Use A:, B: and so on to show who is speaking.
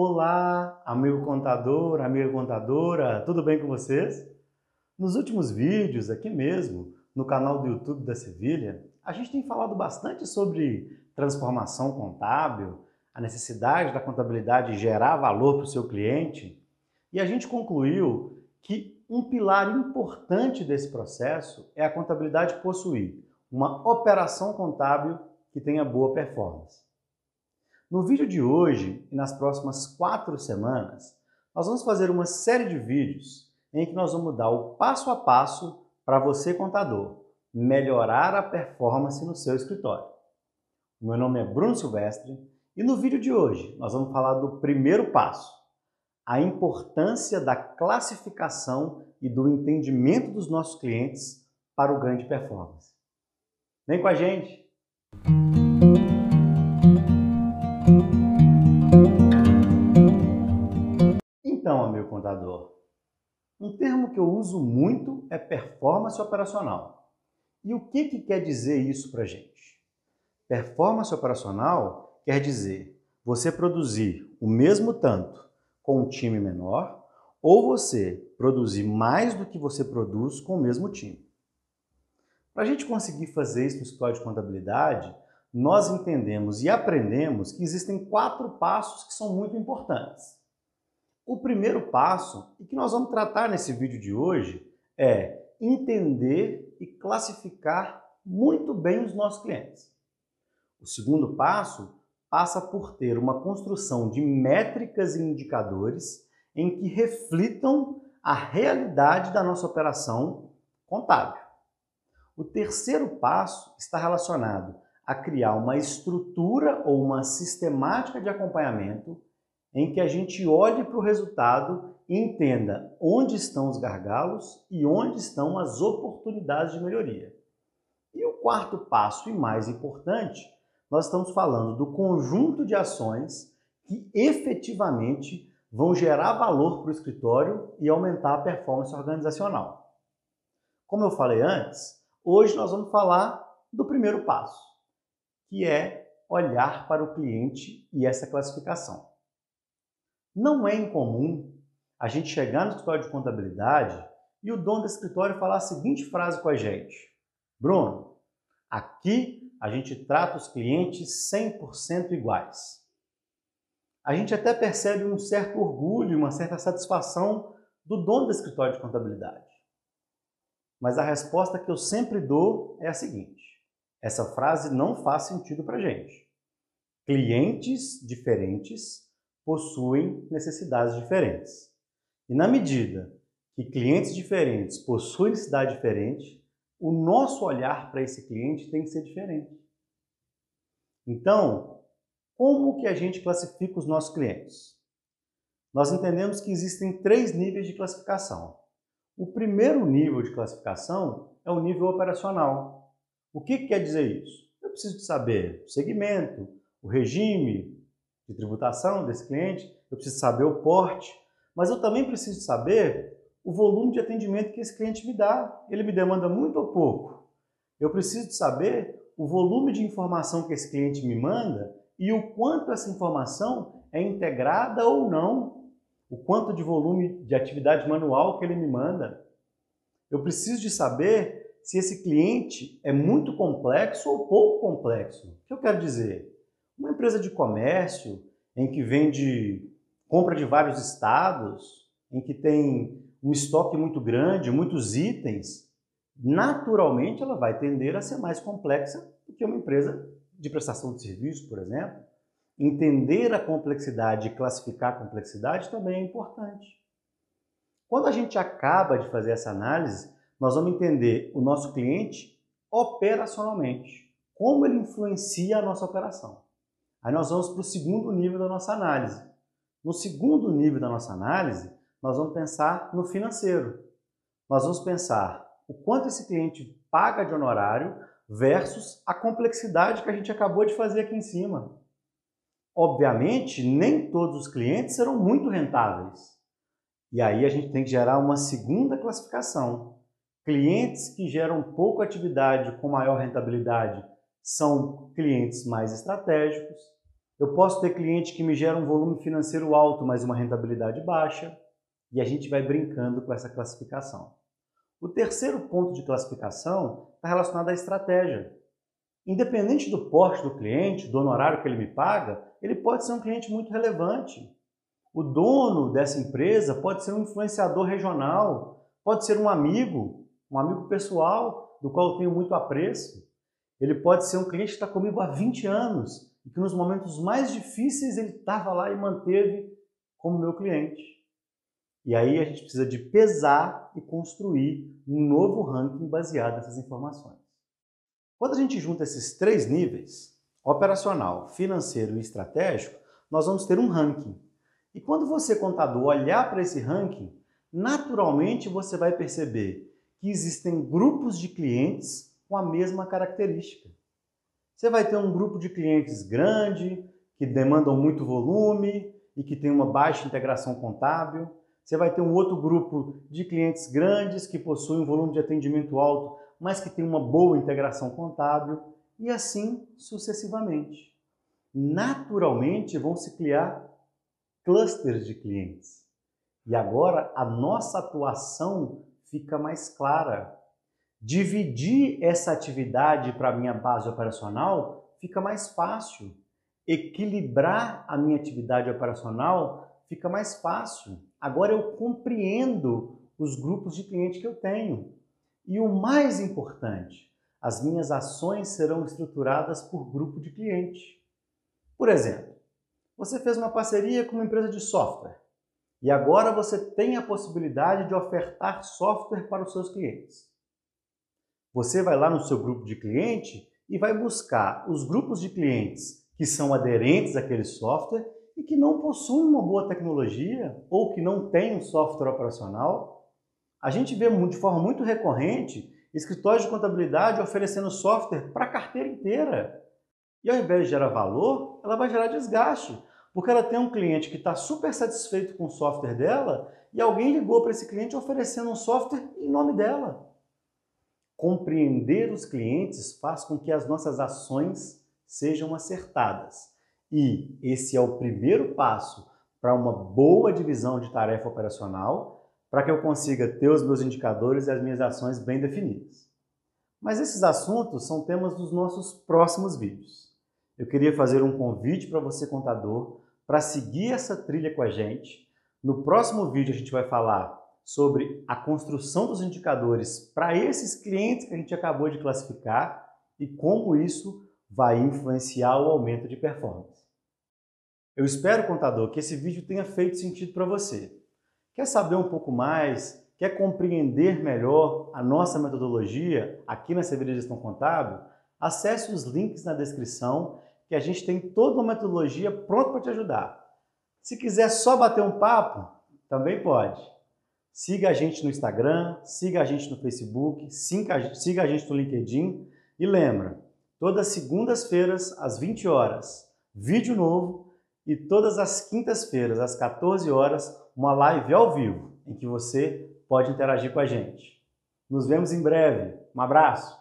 A: Olá, amigo contador, amiga contadora, tudo bem com vocês? Nos últimos vídeos, aqui mesmo, no canal do YouTube da Sevilha, a gente tem falado bastante sobre transformação contábil, a necessidade da contabilidade gerar valor para o seu cliente, e a gente concluiu que um pilar importante desse processo é a contabilidade possuir uma operação contábil que tenha boa performance. No vídeo de hoje e nas próximas quatro semanas, nós vamos fazer uma série de vídeos em que nós vamos dar o passo a passo para você, contador, melhorar a performance no seu escritório. Meu nome é Bruno Silvestre e no vídeo de hoje nós vamos falar do primeiro passo, a importância da classificação e do entendimento dos nossos clientes para o ganho de performance. Vem com a gente! Então, amigo contador, um termo que eu uso muito é performance operacional. E o que, que quer dizer isso para gente? Performance operacional quer dizer você produzir o mesmo tanto com um time menor ou você produzir mais do que você produz com o mesmo time. Para a gente conseguir fazer isso no escritório de contabilidade, nós entendemos e aprendemos que existem quatro passos que são muito importantes. O primeiro passo, e que nós vamos tratar nesse vídeo de hoje, é entender e classificar muito bem os nossos clientes. O segundo passo passa por ter uma construção de métricas e indicadores em que reflitam a realidade da nossa operação contábil. O terceiro passo está relacionado a criar uma estrutura ou uma sistemática de acompanhamento em que a gente olhe para o resultado e entenda onde estão os gargalos e onde estão as oportunidades de melhoria. E o quarto passo, e mais importante, nós estamos falando do conjunto de ações que efetivamente vão gerar valor para o escritório e aumentar a performance organizacional. Como eu falei antes, hoje nós vamos falar do primeiro passo, que é olhar para o cliente e essa classificação. Não é incomum a gente chegar no escritório de contabilidade e o dono do escritório falar a seguinte frase com a gente: Bruno, aqui a gente trata os clientes 100% iguais. A gente até percebe um certo orgulho, uma certa satisfação do dono do escritório de contabilidade. Mas a resposta que eu sempre dou é a seguinte: essa frase não faz sentido para gente. Clientes diferentes possuem necessidades diferentes. E na medida que clientes diferentes possuem necessidade diferente, o nosso olhar para esse cliente tem que ser diferente. Então, como que a gente classifica os nossos clientes? Nós entendemos que existem três níveis de classificação. O primeiro nível de classificação é o nível operacional. O que, que quer dizer isso? Eu preciso saber o segmento, o regime, de tributação desse cliente, eu preciso saber o porte, mas eu também preciso saber o volume de atendimento que esse cliente me dá. Ele me demanda muito ou pouco? Eu preciso saber o volume de informação que esse cliente me manda e o quanto essa informação é integrada ou não, o quanto de volume de atividade manual que ele me manda. Eu preciso de saber se esse cliente é muito complexo ou pouco complexo. O que eu quero dizer? Uma empresa de comércio em que vende compra de vários estados, em que tem um estoque muito grande, muitos itens, naturalmente ela vai tender a ser mais complexa do que uma empresa de prestação de serviço, por exemplo. Entender a complexidade e classificar a complexidade também é importante. Quando a gente acaba de fazer essa análise, nós vamos entender o nosso cliente operacionalmente, como ele influencia a nossa operação. Aí nós vamos para o segundo nível da nossa análise. No segundo nível da nossa análise, nós vamos pensar no financeiro. Nós vamos pensar o quanto esse cliente paga de honorário versus a complexidade que a gente acabou de fazer aqui em cima. Obviamente, nem todos os clientes serão muito rentáveis. E aí a gente tem que gerar uma segunda classificação. Clientes que geram pouca atividade com maior rentabilidade são clientes mais estratégicos. Eu posso ter cliente que me gera um volume financeiro alto, mas uma rentabilidade baixa, e a gente vai brincando com essa classificação. O terceiro ponto de classificação está relacionado à estratégia. Independente do porte do cliente, do honorário que ele me paga, ele pode ser um cliente muito relevante. O dono dessa empresa pode ser um influenciador regional, pode ser um amigo, um amigo pessoal do qual eu tenho muito apreço. Ele pode ser um cliente que está comigo há 20 anos e que nos momentos mais difíceis ele estava lá e manteve como meu cliente. E aí a gente precisa de pesar e construir um novo ranking baseado nessas informações. Quando a gente junta esses três níveis, operacional, financeiro e estratégico, nós vamos ter um ranking. E quando você, contador, olhar para esse ranking, naturalmente você vai perceber que existem grupos de clientes com a mesma característica. Você vai ter um grupo de clientes grande, que demandam muito volume e que tem uma baixa integração contábil. Você vai ter um outro grupo de clientes grandes que possuem um volume de atendimento alto, mas que tem uma boa integração contábil e assim sucessivamente. Naturalmente vão se criar clusters de clientes. E agora a nossa atuação fica mais clara. Dividir essa atividade para a minha base operacional fica mais fácil. Equilibrar a minha atividade operacional fica mais fácil. Agora eu compreendo os grupos de clientes que eu tenho. E o mais importante, as minhas ações serão estruturadas por grupo de cliente. Por exemplo, você fez uma parceria com uma empresa de software e agora você tem a possibilidade de ofertar software para os seus clientes. Você vai lá no seu grupo de cliente e vai buscar os grupos de clientes que são aderentes àquele software e que não possuem uma boa tecnologia ou que não têm um software operacional. A gente vê de forma muito recorrente escritórios de contabilidade oferecendo software para a carteira inteira. E ao invés de gerar valor, ela vai gerar desgaste. Porque ela tem um cliente que está super satisfeito com o software dela e alguém ligou para esse cliente oferecendo um software em nome dela. Compreender os clientes faz com que as nossas ações sejam acertadas. E esse é o primeiro passo para uma boa divisão de tarefa operacional, para que eu consiga ter os meus indicadores e as minhas ações bem definidas. Mas esses assuntos são temas dos nossos próximos vídeos. Eu queria fazer um convite para você, contador, para seguir essa trilha com a gente. No próximo vídeo a gente vai falar sobre a construção dos indicadores para esses clientes que a gente acabou de classificar e como isso vai influenciar o aumento de performance. Eu espero, contador, que esse vídeo tenha feito sentido para você. Quer saber um pouco mais? Quer compreender melhor a nossa metodologia aqui na Severia Gestão Contábil? Acesse os links na descrição que a gente tem toda uma metodologia pronta para te ajudar. Se quiser só bater um papo, também pode. Siga a gente no Instagram, siga a gente no Facebook, siga a gente no LinkedIn e lembra, todas segundas-feiras às 20 horas, vídeo novo e todas as quintas-feiras às 14 horas, uma live ao vivo em que você pode interagir com a gente. Nos vemos em breve. Um abraço.